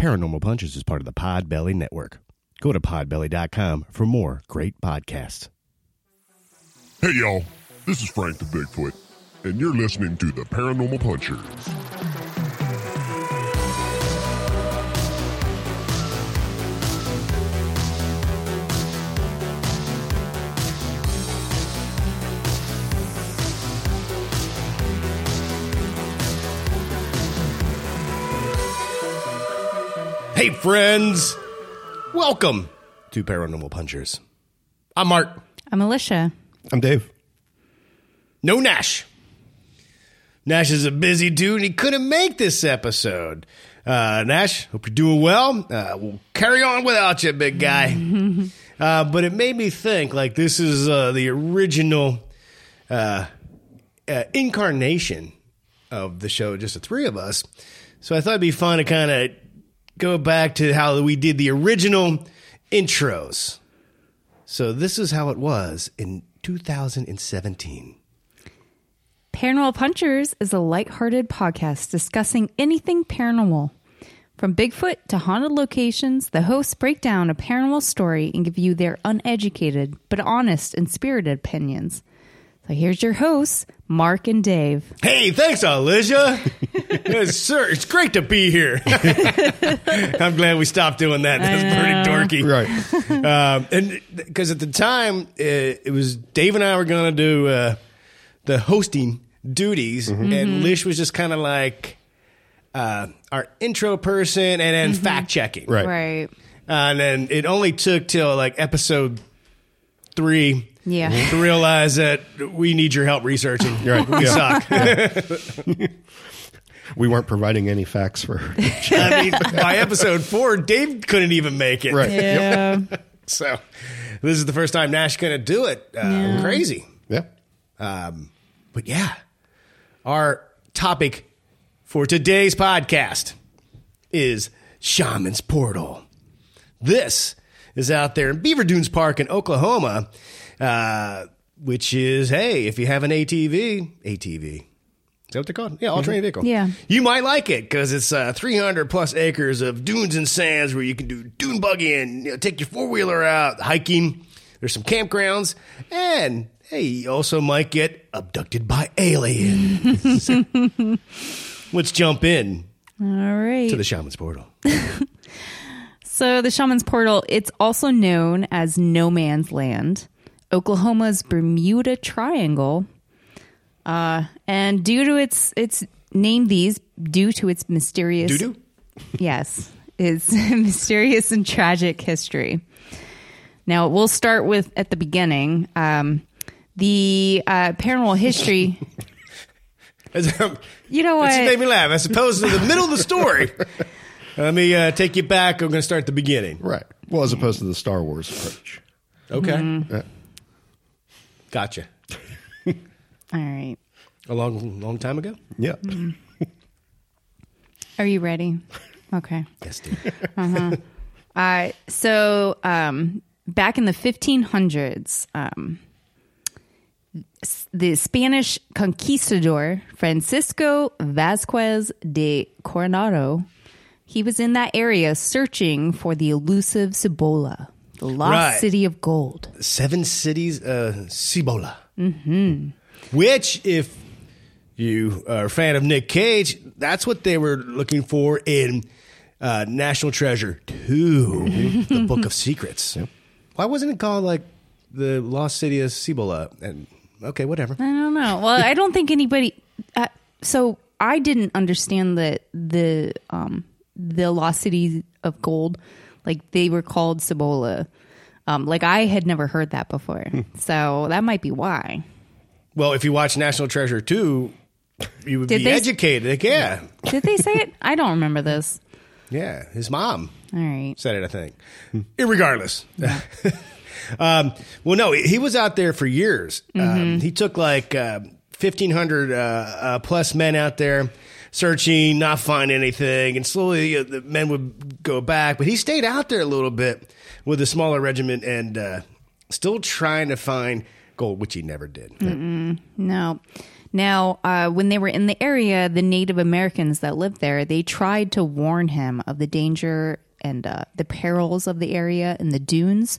Paranormal Punchers is part of the Podbelly Network. Go to podbelly.com for more great podcasts. Hey, y'all. This is Frank the Bigfoot, and you're listening to the Paranormal Punchers. Hey, friends! Welcome to Paranormal Punchers. I'm Mark. I'm Alicia. I'm Dave. No Nash. Nash is a busy dude and he couldn't make this episode. Uh, Nash, hope you're doing well. Uh, we'll carry on without you, big guy. uh, but it made me think like this is uh, the original uh, uh, incarnation of the show, just the three of us. So I thought it'd be fun to kind of go back to how we did the original intros. So this is how it was in 2017. Paranormal Punchers is a lighthearted podcast discussing anything paranormal. From Bigfoot to haunted locations, the hosts break down a paranormal story and give you their uneducated but honest and spirited opinions. So here's your hosts, Mark and Dave. Hey, thanks, Alicia. yes, sir, it's great to be here. I'm glad we stopped doing that. That's pretty dorky. Right. Um, and because at the time, uh, it was Dave and I were going to do uh, the hosting duties, and Lish was just kind of like uh, our intro person and then fact checking. Right. Right. and then it only took till like episode three Yeah. to realize that we need your help researching. Right. We suck. We weren't providing any facts for I mean, by episode four, Dave couldn't even make it. Right. Yeah. So this is the first time Nash going to do it. Uh, Crazy. Yeah. Um, but yeah, our topic for today's podcast is Shaman's Portal. This is out there in Beaver Dunes Park in Oklahoma, uh, which is, hey, if you have an ATV, ATV. Is that what they're called? Yeah, all terrain vehicle. Yeah. You might like it because it's uh, 300 plus acres of dunes and sands where you can do dune buggying, you know, take your four wheeler out, hiking. There's some campgrounds, and hey, you also might get abducted by aliens. Let's jump in All right. to the Shaman's Portal. So the Shaman's Portal, it's also known as No Man's Land, Oklahoma's Bermuda Triangle. Uh, and due to its its name these due to its mysterious Doo-doo? Yes, its mysterious and tragic history. Now we'll start with at the beginning. Um, the uh, paranormal history. You know That what? made me laugh. As opposed to the middle of the story. Let me uh, take you back. I'm going to start at the beginning. Right. Well, as opposed to the Star Wars approach. Okay. Yeah. Gotcha. All right. A long, long time ago? Yeah. Are you ready? Okay. Yes, dear. Uh, so um, back in the 1500s, um, the Spanish conquistador Francisco Vasquez de Coronado, he was in that area searching for the elusive Cibola, the lost Right. city of gold. Seven Cities uh, Cibola. Mm-hmm. Which, if you are a fan of Nick Cage, that's what they were looking for in uh, National Treasure 2, The Book of Secrets. Why wasn't it called like the Lost City of Cibola? And okay, whatever. I don't know. Well, I don't think anybody. Uh, so I didn't understand the the um the lost city of gold, like they were called Cibola. Um, like I had never heard that before, so that might be why. Well, if you watch National Treasure 2, you would Did be they- educated. Like, yeah. Did they say it? I don't remember this. Yeah, his mom All right. said it, I think. Irregardless. um, well, no, he was out there for years. Um, he took like uh, 1,500 uh, uh, plus men out there searching, not find anything. And slowly the men would go back. But he stayed out there a little bit with a smaller regiment and uh, still trying to find gold, which he never did. No. Now, uh, when they were in the area, the Native Americans that lived there, they tried to warn him of the danger and uh, the perils of the area and the dunes,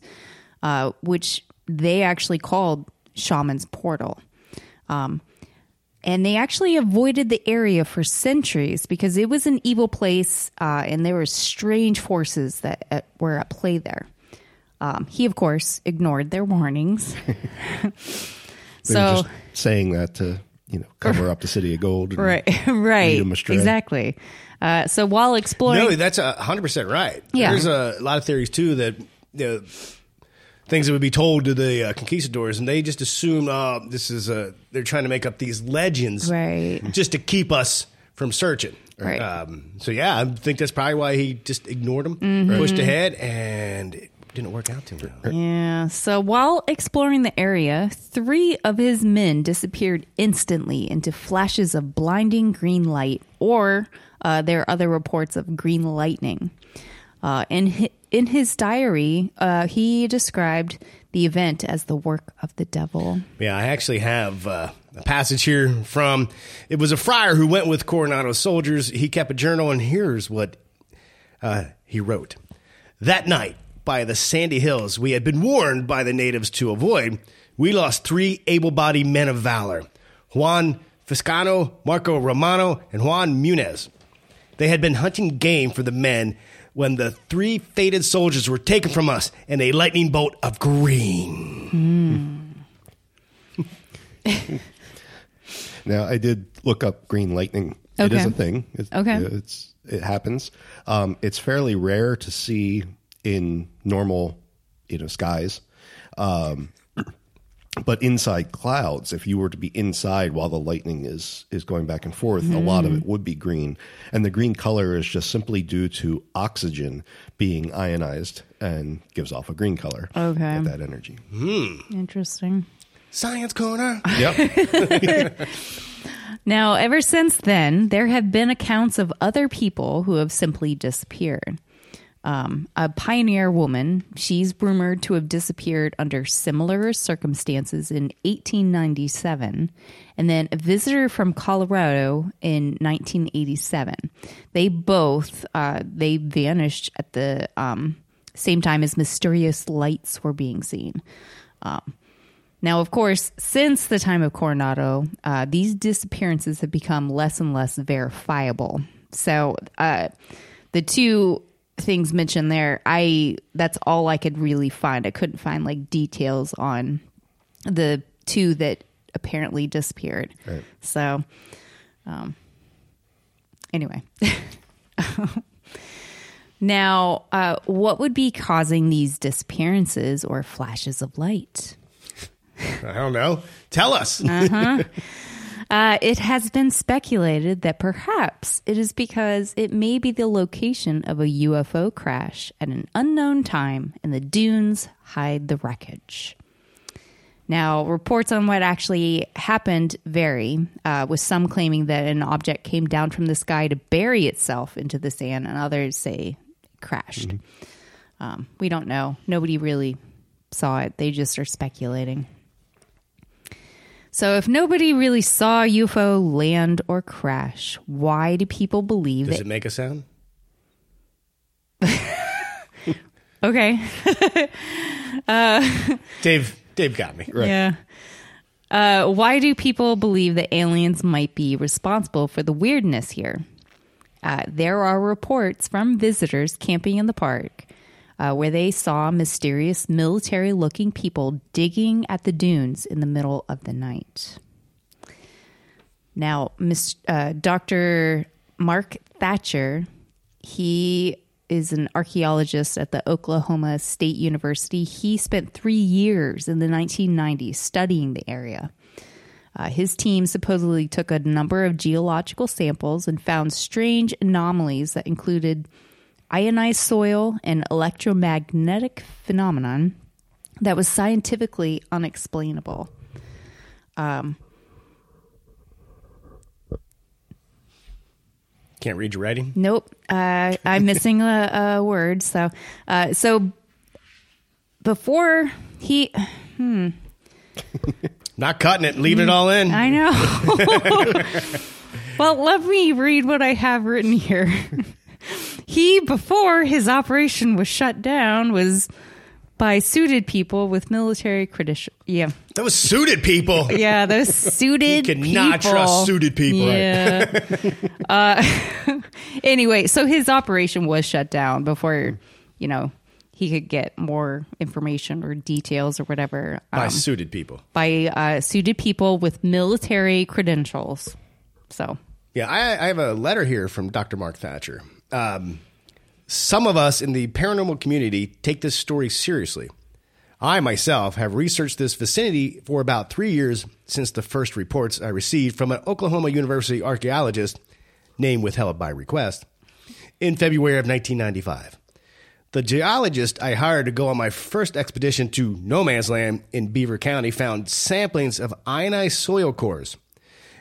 uh, which they actually called Shaman's Portal. Um, and they actually avoided the area for centuries because it was an evil place uh, and there were strange forces that uh, were at play there. Um, he, of course, ignored their warnings. They so, were just saying that to you know cover up the city of gold. Right, right, exactly. Uh, so while exploring, No, that's a hundred percent right. Yeah. there's a lot of theories too that you know, things that would be told to the uh, conquistadors, and they just assume, oh, this is a they're trying to make up these legends, Right. just to keep us from searching. Right. Um, so yeah, I think that's probably why he just ignored them, Mm-hmm. pushed ahead, and it didn't work out too well. yeah. So while exploring the area, three of his men disappeared instantly into flashes of blinding green light, or uh, there are other reports of green lightning. Uh, in hi- in his diary, uh, he described the event as the work of the devil. Yeah, I actually have uh, a passage here from it was a friar who went with Coronado's soldiers. He kept a journal, and here's what uh, he wrote: That night, by the sandy hills, we had been warned by the natives to avoid. We lost three able-bodied men of valor: Juan Fiscano, Marco Romano, and Juan Munez. They had been hunting game for the men when the three fated soldiers were taken from us in a lightning bolt of green. Now, I did look up green lightning. It is a thing. It's, Okay. it's it happens. Um, it's fairly rare to see in normal, you know, skies. Um, but inside clouds, if you were to be inside while the lightning is is going back and forth, a lot of it mm. would be green, and the green color is just simply due to oxygen being ionized and gives off a green color. Okay. with that energy. Hmm. Interesting. Science corner. Yep. Now, ever since then, there have been accounts of other people who have simply disappeared. Um, a pioneer woman, she's rumored to have disappeared under similar circumstances in 1897, and then a visitor from Colorado in 1987. They both uh, they vanished at the um, same time as mysterious lights were being seen. Now, of course, since the time of Coronado, uh, these disappearances have become less and less verifiable. So, uh, the two things mentioned there, I that's all I could really find. I couldn't find like details on the two that apparently disappeared. So, um, anyway. now, uh, what would be causing these disappearances or flashes of light? I don't know. Tell us. Uh, it has been speculated that perhaps it is because it may be the location of a UFO crash at an unknown time and the dunes hide the wreckage. Now, reports on what actually happened vary, uh, with some claiming that an object came down from the sky to bury itself into the sand, and others say it crashed. Um, we don't know. Nobody really saw it. They just are speculating. So, if nobody really saw a UFO land or crash, why do people believe Does that? it make a sound? okay, Dave. Dave got me. Right. Yeah. Uh, why do people believe that aliens might be responsible for the weirdness here? Uh, there are reports from visitors camping in the park uh, where they saw mysterious military looking people digging at the dunes in the middle of the night. Now, Miss, uh, Dr. Mark Thatcher, he is an archaeologist at the Oklahoma State University. He spent three years in the 1990s studying the area. Uh, his team supposedly took a number of geological samples and found strange anomalies that included ionized soil, and electromagnetic phenomenon that was scientifically unexplainable. Can't read your writing. Nope, uh, I'm missing a, a word. So, uh, so before he, Not cutting it, leaving it all in. I know. well, let me read what I have written here. He, before his operation was shut down, was by suited people with military credentials. Yeah, Those suited people. yeah, those suited. You cannot people. trust suited people. Yeah. uh, anyway, so his operation was shut down before, you know, he could get more information or details or whatever By um, suited people. by uh, suited people with military credentials. So, Yeah, I, I have a letter here from Dr. Mark Thatcher. Um, some of us in the paranormal community take this story seriously. I myself have researched this vicinity for about three years since the first reports I received from an Oklahoma University archaeologist, name withheld by request, in February of 1995. The geologist I hired to go on my first expedition to No Man's Land in Beaver County found samplings of ionized soil cores,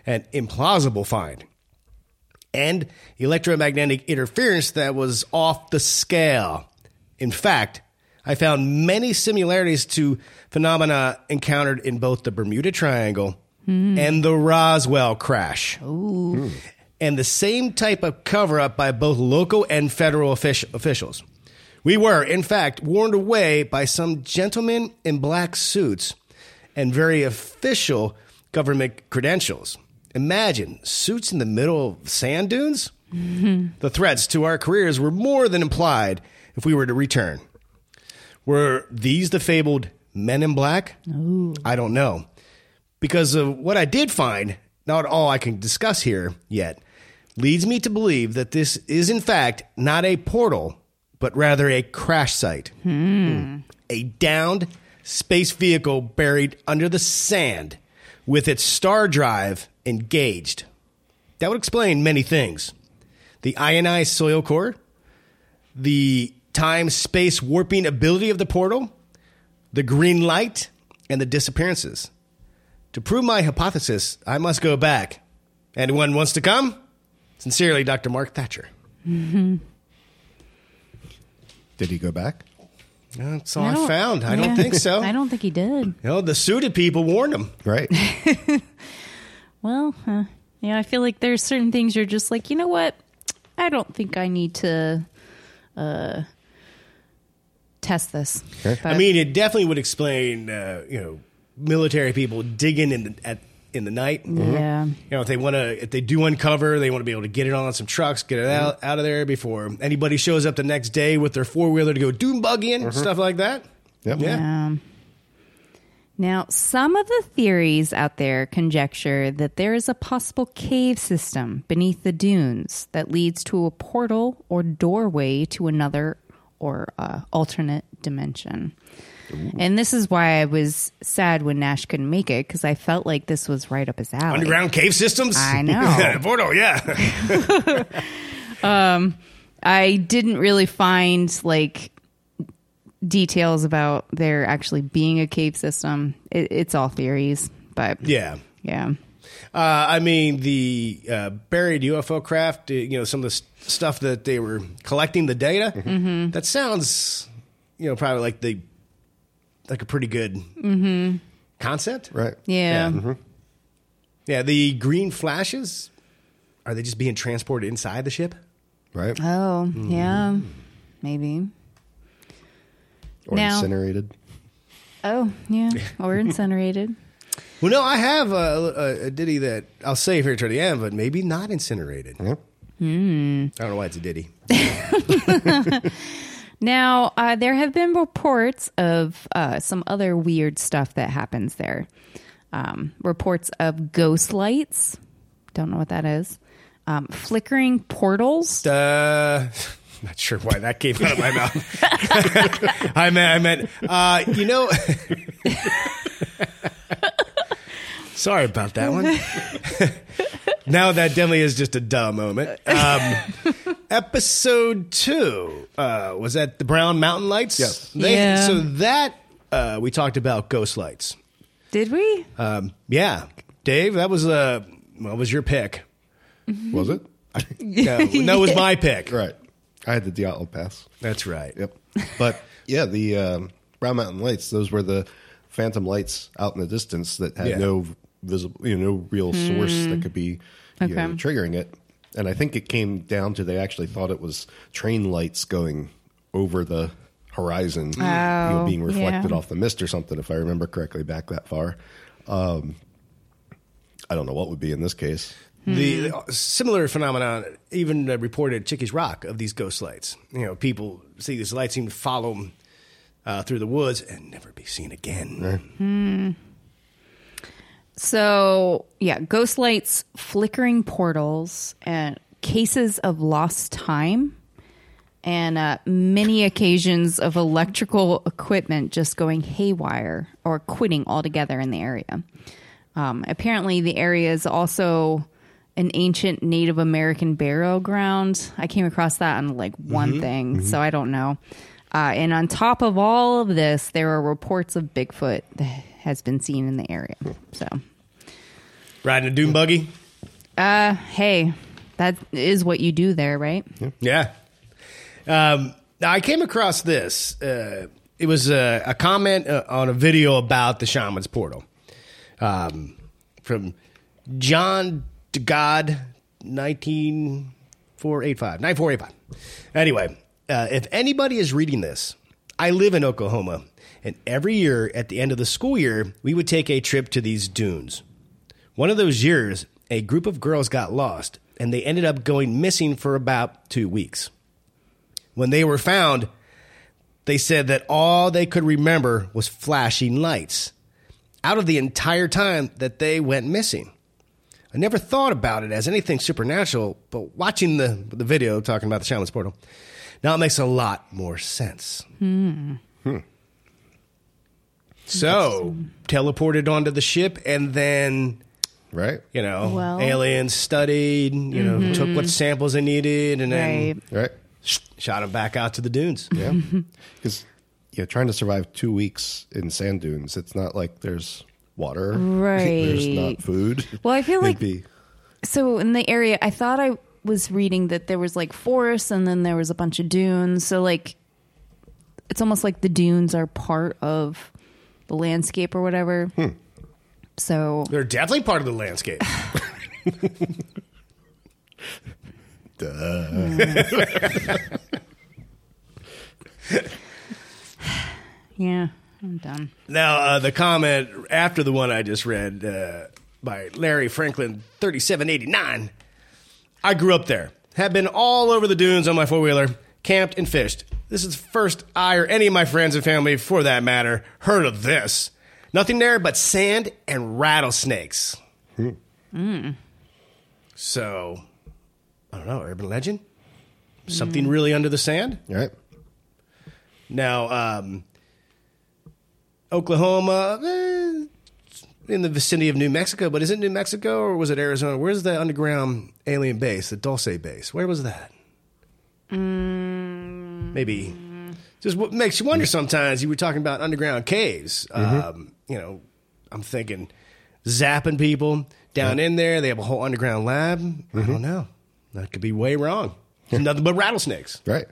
an implausible find and electromagnetic interference that was off the scale. In fact, I found many similarities to phenomena encountered in both the Bermuda Triangle hmm. and the Roswell crash. Hmm. And the same type of cover up by both local and federal offici- officials. We were, in fact, warned away by some gentlemen in black suits and very official government credentials. Imagine suits in the middle of sand dunes? The threats to our careers were more than implied if we were to return. Were these the fabled men in black? I don't know. Because of what I did find, not all I can discuss here yet, leads me to believe that this is in fact not a portal, but rather a crash site. Hmm. Hmm. A downed space vehicle buried under the sand with its star drive engaged. That would explain many things. The ionized soil core, the time space warping ability of the portal, the green light, and the disappearances. To prove my hypothesis, I must go back. Anyone wants to come? Sincerely, Dr. Mark Thatcher. Mm-hmm. Did he go back? That's all I, don't- found. I yeah. don't think so. I don't think he did. You know, the suited people warned him. Right. Well, uh, yeah, I feel like there's certain things you're just like, you know what? I don't think I need to uh, test this. I mean, it definitely would explain, uh, you know, military people digging in the, at, in the night. yeah. You know, if they want to, if they do uncover, they want to be able to get it on some trucks, get it out, out of there before anybody shows up the next day with their four wheeler to go dune buggying, and stuff like that. Yep. Yeah. Um, now, some of the theories out there conjecture that there is a possible cave system beneath the dunes that leads to a portal or doorway to another or uh, alternate dimension. And this is why I was sad when Nash couldn't make it because I felt like this was right up his alley. Underground cave systems. I know. Portal, yeah. um, I didn't really find like details about there actually being a cave system. It, it's all theories, but yeah. yeah. Uh, I mean, the uh, buried UFO craft, uh, you know, some of the s- stuff that they were collecting the data, Mm-hmm. that sounds, you know, probably like the, like a pretty good Mm-hmm. concept. Right. Yeah. Mm-hmm. Yeah, the green flashes, are they just being transported inside the ship? Right. Oh, yeah. Mm-hmm. Maybe. Or now- incinerated. Oh, yeah. Or incinerated. Well, no, I have a, a, a ditty that I'll save here to the end, but maybe not incinerated. Yeah. Hmm. I don't know why it's a ditty. Now, uh, there have been reports of uh, some other weird stuff that happens there. Um, reports of ghost lights. Don't know what that is. Um, flickering portals. Uh, not sure why that came out of my mouth. I meant, I meant, uh, you know. Sorry about that one. now that definitely is just a duh moment. Um, episode two uh, was that the Brown Mountain Lights. Yes. They, Yeah. So that uh, we talked about ghost lights. Did we? Um, yeah, Dave, that was uh, what was your pick? Was it? No, no, it was my pick. Right. I had the Diablo Pass. That's right. Yep. But yeah, the um, Brown Mountain Lights, those were the phantom lights out in the distance that had Yeah. no visible, you know, no real source that could be you know, Okay. triggering it. And I think it came down to they actually thought it was train lights going over the horizon, you know, Oh, being reflected yeah. off the mist or something, if I remember correctly back that far. Um, I don't know what would be in this case. The the similar phenomenon, even uh, reported at Chickies Rock, of these ghost lights. You know, people see these lights seem to follow them uh, through the woods and never be seen again. So, yeah, ghost lights, flickering portals, and cases of lost time, and uh, many occasions of electrical equipment just going haywire or quitting altogether in the area. Um, apparently, the area is also an ancient Native American burial ground. I came across that on like one thing, so I don't know. Uh, and on top of all of this, there are reports of Bigfoot that has been seen in the area. So, Riding a dune buggy. uh, hey, that is what you do there, right? Yeah. Um, now I came across this. Uh, it was a, a comment uh, on a video about the shaman's portal um, from John DeGod, 19485. 9485. Anyway, uh, if anybody is reading this, I live in Oklahoma, and every year at the end of the school year, we would take a trip to these dunes. One of those years, a group of girls got lost, and they ended up going missing for about two weeks. When they were found, they said that all they could remember was flashing lights out of the entire time that they went missing. I never thought about it as anything supernatural, but watching the, the video talking about the shaman's portal, now it makes a lot more sense. Hmm. Hmm. So, teleported onto the ship and then Right? you know, Well- aliens studied, you know, mm-hmm. took what samples they needed, and then Right. Right? shot them back out to the dunes. Yeah. Because yeah, trying to survive two weeks in sand dunes, it's not like there's water. Right. there's not food. Well, I feel like- be- So in the area, I thought I was reading that there was like forests and then there was a bunch of dunes. So like, it's almost like the dunes are part of the landscape or whatever. Hmm. So They're definitely part of the landscape. Duh. yeah, I'm done. now, uh, the comment after the one I just read uh, by Larry Franklin, thirty-seven eighty-nine. I grew up there. Have been all over the dunes on my four wheeler, camped and fished. This is the first I or any of my friends and family, for that matter, heard of this. Nothing there but sand and rattlesnakes. So, I don't know, urban legend? Something really under the sand? right? Now, um, Oklahoma, eh, in the vicinity of New Mexico, but is it New Mexico or was it Arizona? Where's the underground alien base, the Dulce base? Where was that? Maybe. Just what makes you wonder sometimes. You were talking about underground caves. Um, you know, I'm thinking zapping people down in there. They have a whole underground lab. I don't know. That could be way wrong. It's nothing but rattlesnakes. Right.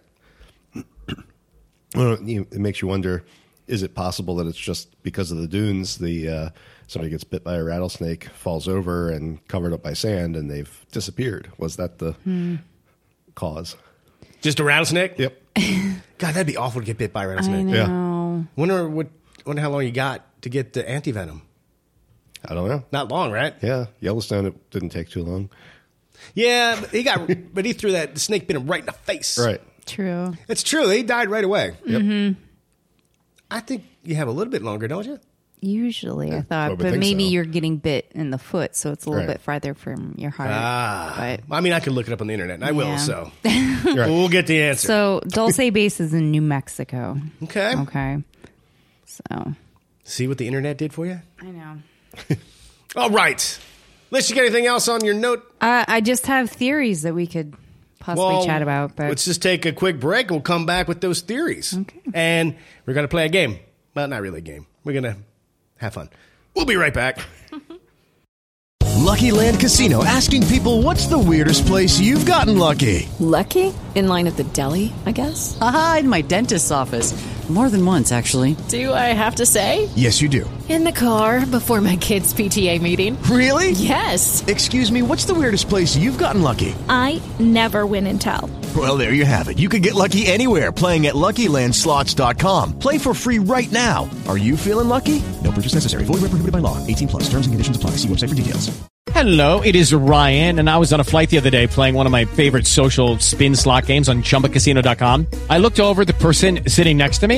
well, you, it makes you wonder: Is it possible that it's just because of the dunes? The uh, somebody gets bit by a rattlesnake, falls over, and covered up by sand, and they've disappeared. Was that the cause? Just a rattlesnake? Yep. God, that'd be awful to get bit by a rattlesnake. I know. Wonder what? Wonder how long you got to get the anti venom. I don't know. Not long, right? Yeah, Yellowstone. It didn't take too long. Yeah, but he got, but he threw that the snake bit him right in the face. Right. True. It's true. He died right away. Yep. Mm-hmm. I think you have a little bit longer, don't you? Usually, I thought, I would but maybe so. you're getting bit in the foot, so it's a little Right. bit farther from your heart. Ah, but I mean, I can look it up on the internet, and I will. So we'll get the answer. so Dulce Base is in New Mexico. okay. Okay. So See what the internet did for you. I know. All right. Unless you got anything else on your note. Uh, I just have theories that we could possibly Well, chat about. But let's just take a quick break we'll come back with those theories. And we're going to play a game. Well, not really a game. We're going to have fun. We'll be right back. Lucky Land Casino asking people what's the weirdest place you've gotten lucky? Lucky? In line at the deli, I guess? Aha, in my dentist's office. More than once, actually. Do I have to say? Yes, you do. In the car before my kids' PTA meeting. Really? Yes. Excuse me, what's the weirdest place you've gotten lucky? I never win and tell. Well, there you have it. You can get lucky anywhere playing at LuckyLandSlots.com. Play for free right now. Are you feeling lucky? No purchase necessary. Void where prohibited by law. 18 plus. Terms and conditions apply. See website for details. Hello, it is Ryan, and I was on a flight the other day playing one of my favorite social spin slot games on ChumbaCasino.com. I looked over at the person sitting next to me,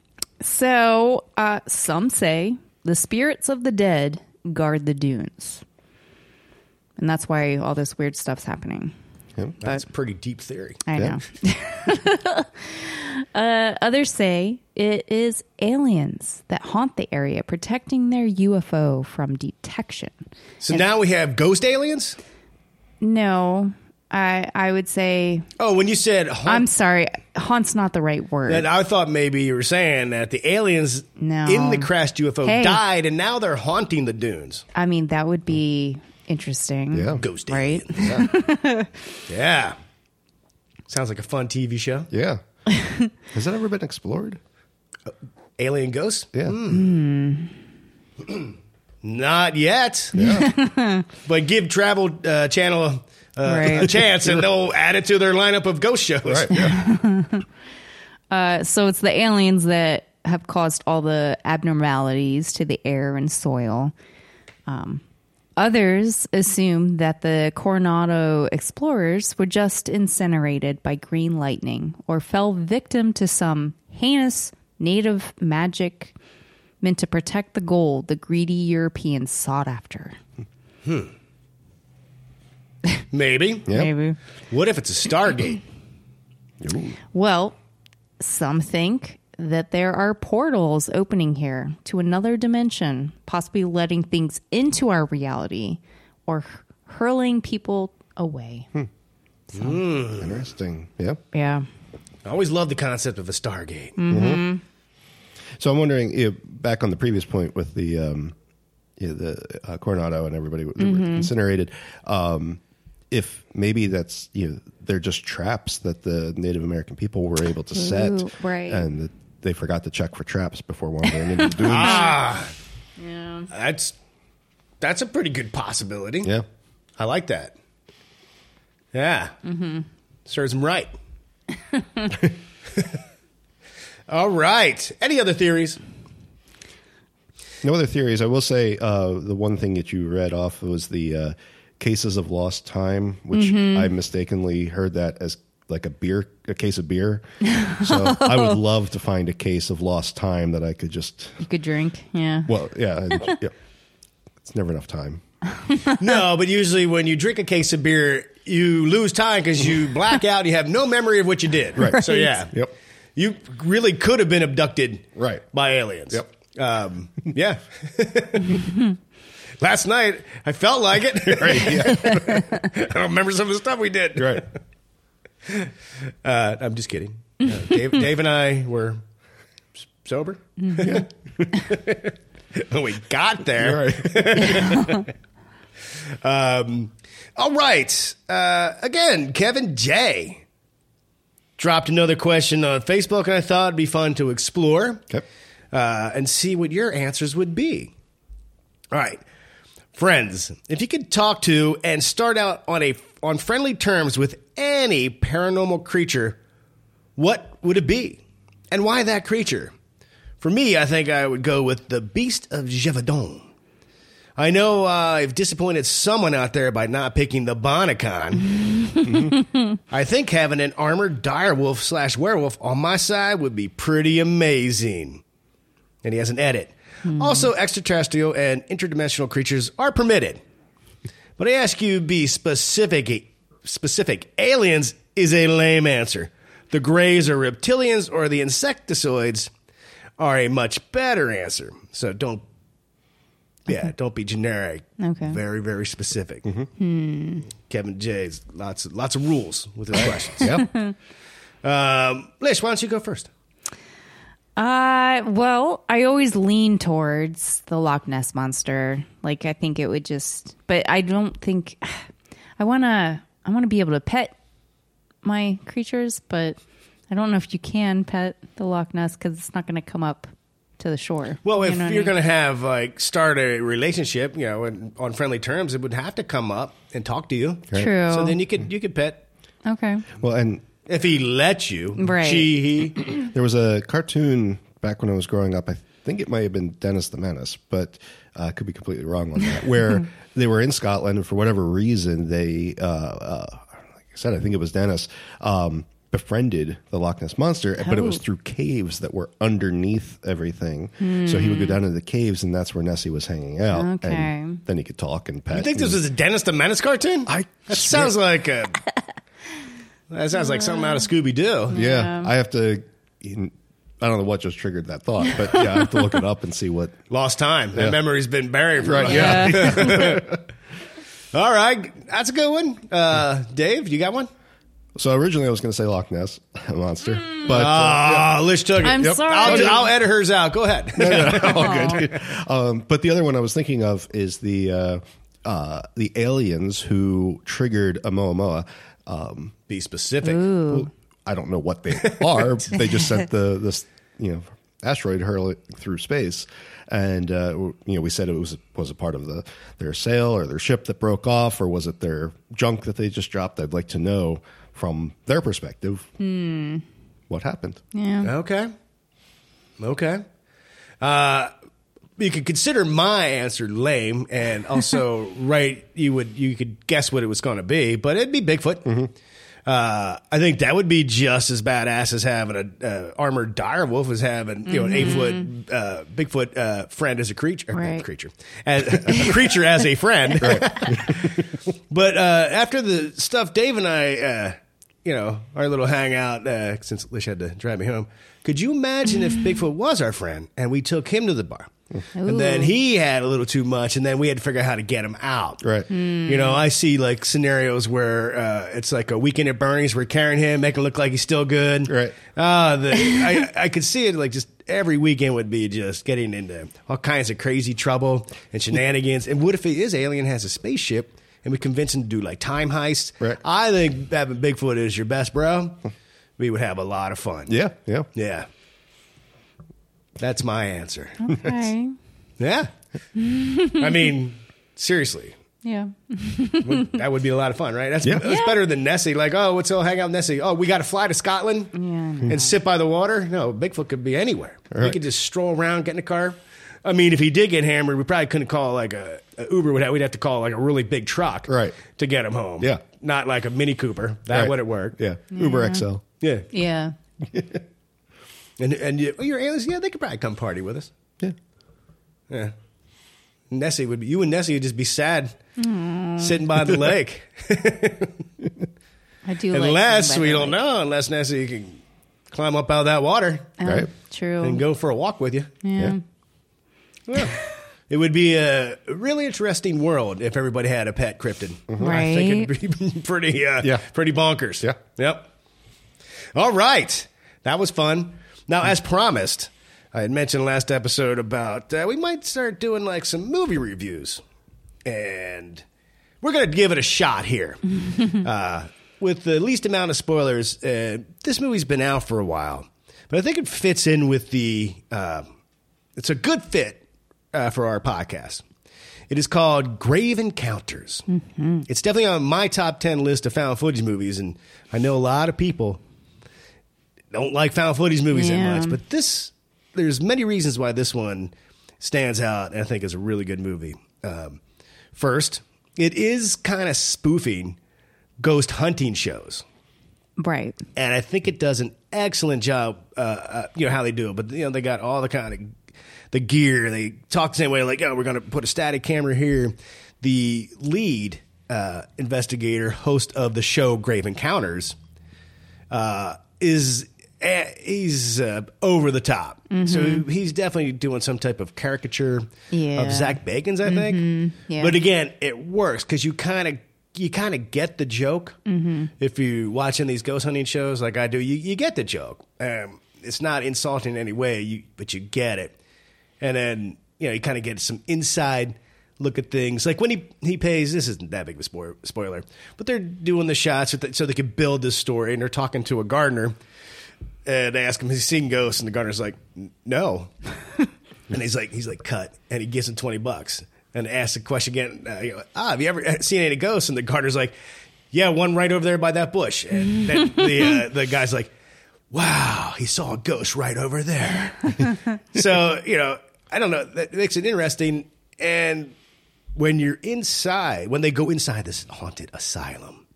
So, uh, some say the spirits of the dead guard the dunes. And that's why all this weird stuff's happening. That's a pretty deep theory. I know. uh, others say it is aliens that haunt the area, protecting their UFO from detection. So now we have ghost aliens? No, I I would say. Oh, when you said haunt, I'm sorry, haunt's not the right word. then I thought maybe you were saying that the aliens No. in the crashed UFO Hey. died and now they're haunting the dunes. I mean, that would be interesting. Yeah. Ghost Right? Yeah. Sounds like a fun TV show. Yeah. Has that ever been explored? Alien ghosts? Yeah. Hmm. Not yet. Yeah. but give Travel uh, Channel uh, a chance and they'll add it to their lineup of ghost shows. Right. Yeah. Uh, so it's the aliens that have caused all the abnormalities to the air and soil. Um, others assume that the Coronado explorers were just incinerated by green lightning or fell victim to some heinous native magic meant to protect the gold the greedy Europeans sought after. Maybe. Yeah. Maybe. What if it's a Stargate? Well, some think that there are portals opening here to another dimension, possibly letting things into our reality or hurling people away. Interesting. Yeah. Yeah. I always love the concept of a Stargate. So I'm wondering, you know, back on the previous point with the um, you know, the uh, Coronado and everybody that were incinerated, um, if maybe that's you know they're just traps that the Native American people were able to set, Ooh, right. and that they forgot to check for traps before wandering into the dunes. Yeah. That's that's a pretty good possibility. Yeah. I like that. Yeah. Mm-hmm. Serves him right. All right. Any other theories? No other theories. I will say uh, the one thing that you read off was the uh, cases of lost time, which I mistakenly heard that as like a beer, a case of beer. So I would love to find a case of lost time that I could just. You could drink. Yeah. Well, yeah, and- yeah. It's never enough time. no, but usually when you drink a case of beer, you lose time because you black out. You have no memory of what you did. Right. So yeah. Yep. You really could have been abducted. Right. By aliens. Yep. Um, yeah. Last night I felt like it. Right. I don't remember some of the stuff we did. right. Uh, I'm just kidding. Uh, Dave, Dave and I were sober. when we got there. Right. Um, all right. Uh, again, Kevin J dropped another question on Facebook, and I thought it'd be fun to explore Okay. uh, and see what your answers would be. All right, friends, if you could talk to and start out on a on friendly terms with any paranormal creature, what would it be, and why that creature? For me, I think I would go with the Beast of Gévaudan. I know uh, I've disappointed someone out there by not picking the Bonacon. I think having an armored direwolf slash werewolf on my side would be pretty amazing. And he has an edit. Also, extraterrestrial and interdimensional creatures are permitted. But I ask you be specific. Specific. Aliens is a lame answer. The Greys are reptilians or the insectoids are a much better answer. So don't, yeah, don't be generic. Okay. Very, very specific. Hmm. Kevin J's lots, lots of rules with his questions. yep. Um, Lish, why don't you go first? Uh, well, I always lean towards the Loch Ness monster. Like, I think it would just, but I don't think I want to. I want to be able to pet my creatures, but I don't know if you can pet the Loch Ness because it's not going to come up to the shore. Well, if You know what I you're mean? going to have like start a relationship, you know, and on friendly terms, it would have to come up and talk to you. Right. True. So then you could you could pet okay, Well, and if he lets you. Right. She he. there was a cartoon back when I was growing up. I think it might have been Dennis the Menace, but uh, I could be completely wrong on that. Where they were in Scotland, and for whatever reason, they, uh, uh, like I said, I think it was Dennis, um, befriended the Loch Ness monster, but it was Oh. through caves that were underneath everything. So he would go down into the caves, and that's where Nessie was hanging out. Okay. And then he could talk and pet. You think this was a Dennis the Menace cartoon? I that swear- sounds like a. That sounds like something out of Scooby Doo. Yeah, I have to. I don't know what just triggered that thought, but yeah, I have to look it up and see what. Lost time. That Yeah. memory's been buried for Right, a yeah. All right, that's a good one. Uh, Dave, you got one? So originally I was going to say Loch Ness monster, but uh, Ah, Lish took it. I'm sorry. I'll, I'll edit hers out. Go ahead. no, no, no, all good. Um, but the other one I was thinking of is the uh, uh, the aliens who triggered Oumuamua. Um, Be specific. well, I don't know what they are. they just sent the this you know asteroid hurling through space, and uh, you know we said it was was a part of the their sail or their ship that broke off, or was it their junk that they just dropped? I'd like to know from their perspective hmm. what happened. yeah, Okay. Okay. Uh, you could consider my answer lame, and also right. You would you could guess what it was going to be, but it'd be Bigfoot. Uh, I think that would be just as badass as having a uh, armored dire wolf as having you know an eight foot uh, Bigfoot uh, friend as a creature, Right. creature, as, a creature as a friend. but uh, after the stuff Dave and I, uh, you know, our little hangout, uh, since Lish had to drive me home, could you imagine if Bigfoot was our friend and we took him to the bar? And then he had a little too much, and then we had to figure out how to get him out. Right. You know, I see like scenarios where uh, it's like a weekend at Bernie's. We're carrying him, making it look like he's still good. Right. Uh, the, I, I could see it like just every weekend would be just getting into all kinds of crazy trouble and shenanigans. and what if it is alien has a spaceship and we convince him to do like time heists? Right. I think having Bigfoot is your best, bro. We would have a lot of fun. Yeah, yeah. Yeah. That's my answer. okay, Yeah. I mean, seriously. yeah, Would- that would be a lot of fun, right? That's, Yeah. that's Yeah. better than Nessie. Like, oh, let's all hang out with Nessie. Oh, we got to fly to Scotland and sit by the water. No, Bigfoot could be anywhere. We Right. could just stroll around, get in a car. I mean, if he did get hammered, we probably couldn't call like a, a Uber. Would have, we'd have to call like a really big truck, Right. to get him home. Yeah. not like a Mini Cooper. That Right. wouldn't work. Yeah, Uber XL. yeah. yeah. And and you, well, your aliens, yeah, they could probably come party with us. Yeah. Yeah. Nessie would be you and Nessie would just be sad sitting by the lake. I do. like unless sitting by we the don't lake. know, unless Nessie can climb up out of that water Oh, Right. True. and go for a walk with you. yeah. Well, it would be a really interesting world if everybody had a pet cryptid. I think it'd be pretty, uh, Yeah. pretty bonkers. Yeah. Yep. All right, that was fun. Now, as promised, I had mentioned last episode about uh, we might start doing like some movie reviews, and we're gonna give it a shot here. uh, with the least amount of spoilers, uh, this movie's been out for a while, but I think it fits in with the. Uh, it's a good fit uh, for our podcast. It is called Grave Encounters. It's definitely on my top 10 list of found footage movies, and I know a lot of people don't like found footage movies Yeah. that much, but this, there's many reasons why this one stands out and I think is a really good movie. Um, first, it is kind of spoofing ghost hunting shows. Right. and I think it does an excellent job. Uh, uh, you know how they do it, but you know they got all the kind of the gear. They talk the same way, like, "Oh, we're going to put a static camera here." The lead uh, investigator, host of the show Grave Encounters, uh, is he's uh, over the top. So he's definitely doing some type of caricature Yeah. of Zak Bagans, I think. yeah. But again, it works because you kind of you kind of get the joke if you watching these ghost hunting shows like I do. You you get the joke. Um, it's not insulting in any way, you, but you get it. And then you know you kind of get some inside look at things. Like when he he pays. This isn't that big of a spoil- spoiler, but they're doing the shots so so they can build this story. And they're talking to a gardener, and they ask him, "Has he seen ghosts?" And the gardener's like, "No." And he's like, he's like, cut, and he gives him twenty bucks, and asks the question again. Uh, you know, ah, have you ever seen any ghosts? And the gardener's like, yeah, one right over there by that bush. And then the uh, the guy's like, wow, he saw a ghost right over there. so you know, I don't know. That makes it interesting. And when you're inside, when they go inside this haunted asylum,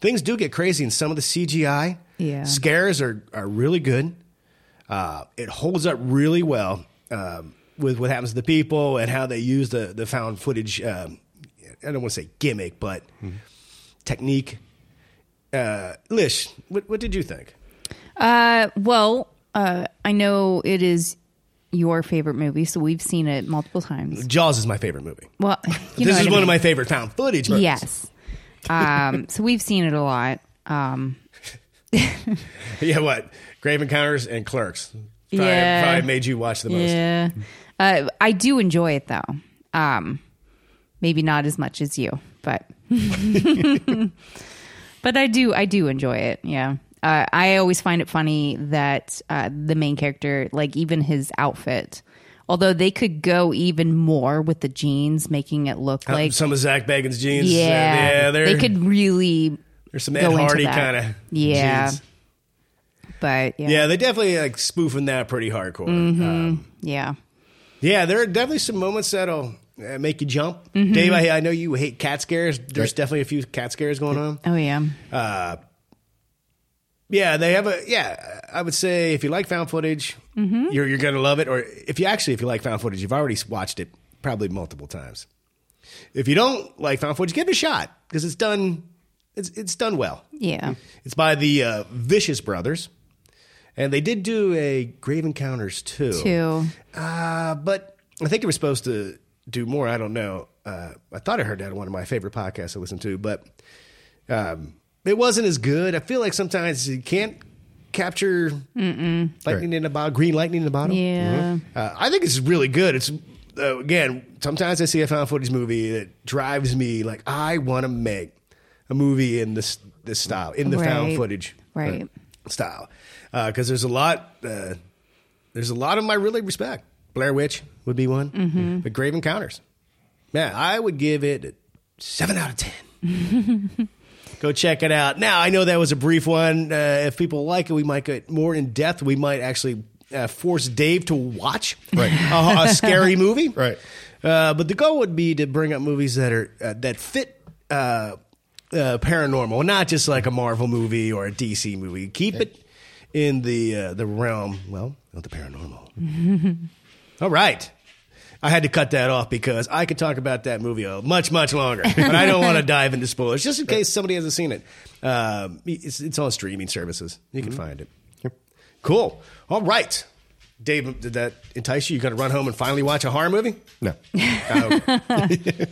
things do get crazy. And some of the CGI Yeah. scares are are really good. Uh, it holds up really well um, with what happens to the people and how they use the the found footage. Um, I don't want to say gimmick, but technique. Uh, Lish, what, what did you think? Uh, well, uh, I know it is your favorite movie, so we've seen it multiple times. Jaws is my favorite movie. Well, you know this is what I one of my favorite found footage movies. Yes. Um, so we've seen it a lot. Um, yeah, what? Grave Encounters and Clerks. Probably, Yeah. probably made you watch the most. yeah. Uh, I do enjoy it though. Um, maybe not as much as you, but but I do I do enjoy it. Yeah. Uh, I always find it funny that uh, the main character, like even his outfit, although they could go even more with the jeans, making it look Uh, like some of Zak Bagans' jeans. yeah, yeah, they could really There's some Ed Hardy kind of yeah. jeans. But yeah, Yeah. they definitely like spoofing that pretty hardcore. Mhm. Um, yeah. yeah, there are definitely some moments that'll uh, make you jump. Mhm. Dave, I, I know you hate cat scares. There's definitely a few cat scares going on. Oh yeah. Uh, yeah, they have a yeah. I would say if you like found footage, Mhm. you're you're gonna love it. Or if you actually if you like found footage, you've already watched it probably multiple times. If you don't like found footage, give it a shot because it's done. It's it's done well. Yeah. It's by the uh, Vicious Brothers, and they did do a Grave Encounters too. Two. Uh, but I think they were supposed to do more. I don't know. Uh, I thought I heard that on one of my favorite podcasts I listen to, but um, it wasn't as good. I feel like sometimes you can't capture Mm-mm. lightning in a bottle, green lightning in the bottle. Yeah. Uh, I think it's really good. It's uh, again, sometimes I see a found footage movie that drives me like I want to make a movie in this this style, in the found footage Right. style, because there's a lot. Uh, there's a lot of them I really respect. Blair Witch would be one. Mhm. But Grave Encounters, man, I would give it a seven out of ten. Go check it out. Now I know that was a brief one. Uh, if people like it, we might get more in depth. We might actually uh, force Dave to watch Right. a, a scary movie. Right. Uh, but the goal would be to bring up movies that are uh, that fit uh, paranormal, not just like a Marvel movie or a DC movie. Keep it in the uh, the realm, well, of the paranormal. All right. I had to cut that off because I could talk about that movie uh, much, much longer, but I don't want to dive into spoilers just in case somebody hasn't seen it. Um, it's, it's on streaming services. You can find it. Cool. All right. Dave, did that entice you? You going to run home and finally watch a horror movie? No. Okay.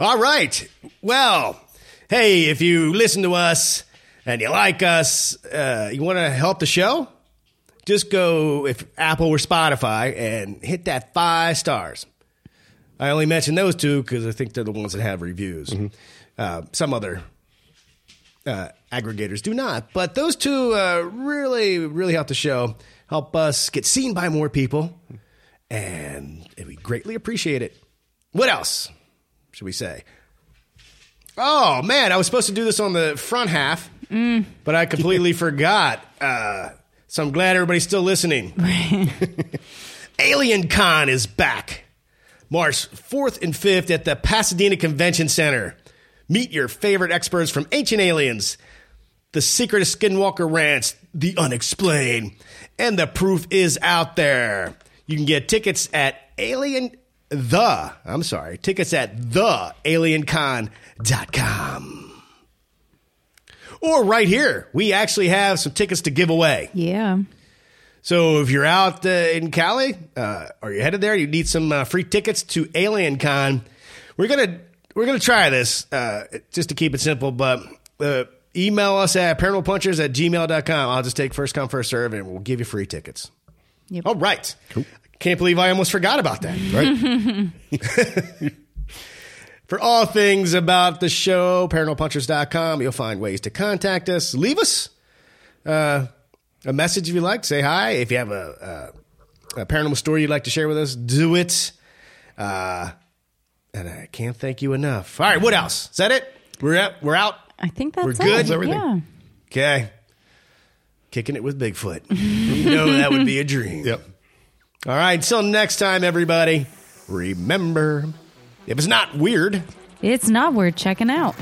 All right. Well, hey, if you listen to us and you like us, uh, you want to help the show, just go if Apple or Spotify and hit that five stars. I only mention those two because I think they're the ones that have reviews. Uh, some other uh, aggregators do not, but those two uh, really, really help the show, help us get seen by more people, and we greatly appreciate it. What else should we say? Oh man, I was supposed to do this on the front half, but I completely forgot. Uh, so I'm glad everybody's still listening. Alien Con is back. March 4th and 5th at the Pasadena Convention Center. Meet your favorite experts from Ancient Aliens, The Secret of Skinwalker Ranch, The Unexplained, and the proof is out there. You can get tickets at Alien the I'm sorry, tickets at thealiencon.com. Or right here, we actually have some tickets to give away. Yeah. So if you're out uh, in Cali uh, or you're headed there, you need some uh, free tickets to AlienCon. We're gonna we're gonna try this uh, just to keep it simple, but uh, email us at paranormalpunchers at gmail.com. I'll just take first come first serve, and we'll give you free tickets. Yep. All right. Can't believe I almost forgot about that. Right. For all things about the show, paranormalpunchers.com, you'll find ways to contact us. Leave us uh, a message if you like. Say hi. If you have a, a, a paranormal story you'd like to share with us, do it. Uh, and I can't thank you enough. All right, what else? Is that it? We're out. We're out. I think that's We're good? it. Everything? Yeah. Okay. Kicking it with Bigfoot. you know that would be a dream. Yep. All right. Until next time, everybody, remember if it's not weird, It's not worth checking out.